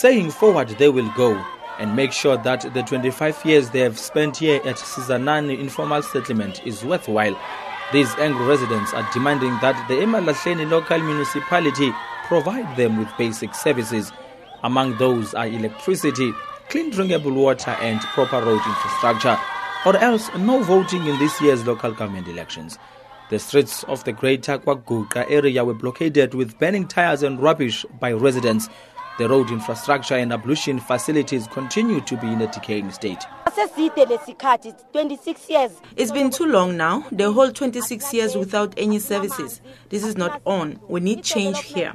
saying forward they will go and make sure that the 25 years they have spent here at Sizanani informal settlement is worthwhile. These angry residents are demanding that the Emalahleni local municipality provide them with basic services. Among those are electricity, clean drinkable water and proper road infrastructure, or else no voting in this year's local government elections. The streets of the greater KwaGuqa area were blockaded with burning tires and rubbish by residents. The road infrastructure and ablution facilities continue to be in a decaying state. seside lesikhathi 26 years It's been too long now, the whole 26 years without any services. This is not on. We need change here.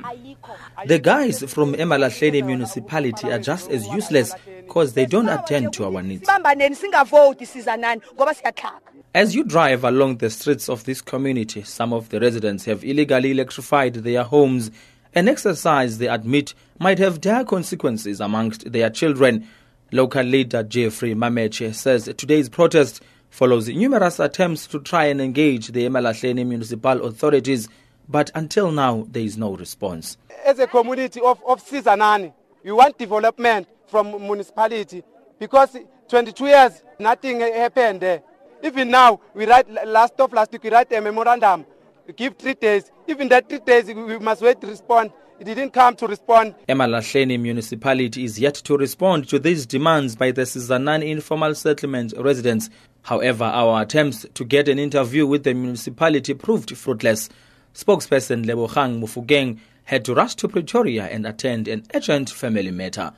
The guys from Emalahleni municipality are just as useless because they don't attend to our needs. sibambaneni singavoti sizanani ngoba siyaxhaka As you drive along the streets of this community, some of the residents have illegally electrified their homes, an exercise they admit might have dire consequences amongst their children. Local leader Jeffrey Mameche says today's protest follows numerous attempts to try and engage the Emalahleni municipal authorities, but until now there is no response. as a community of, of Sizanani, we want development from municipality because 22 years, nothing happened there. Even now, we write, last of last week, we write a memorandum, give three days. Even that three days, we must wait to respond. It didn't come to respond. Emalahleni municipality is yet to respond to these demands by the Sizanani informal settlement residents. However, our attempts to get an interview with the municipality proved fruitless. Spokesperson Lebohang Mofokeng had to rush to Pretoria and attend an urgent family matter.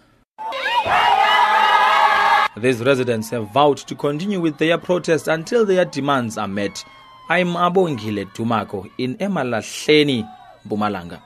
These residents have vowed to continue with their protest until their demands are met. ayimabongile dumako in emalahleni mpumalanga.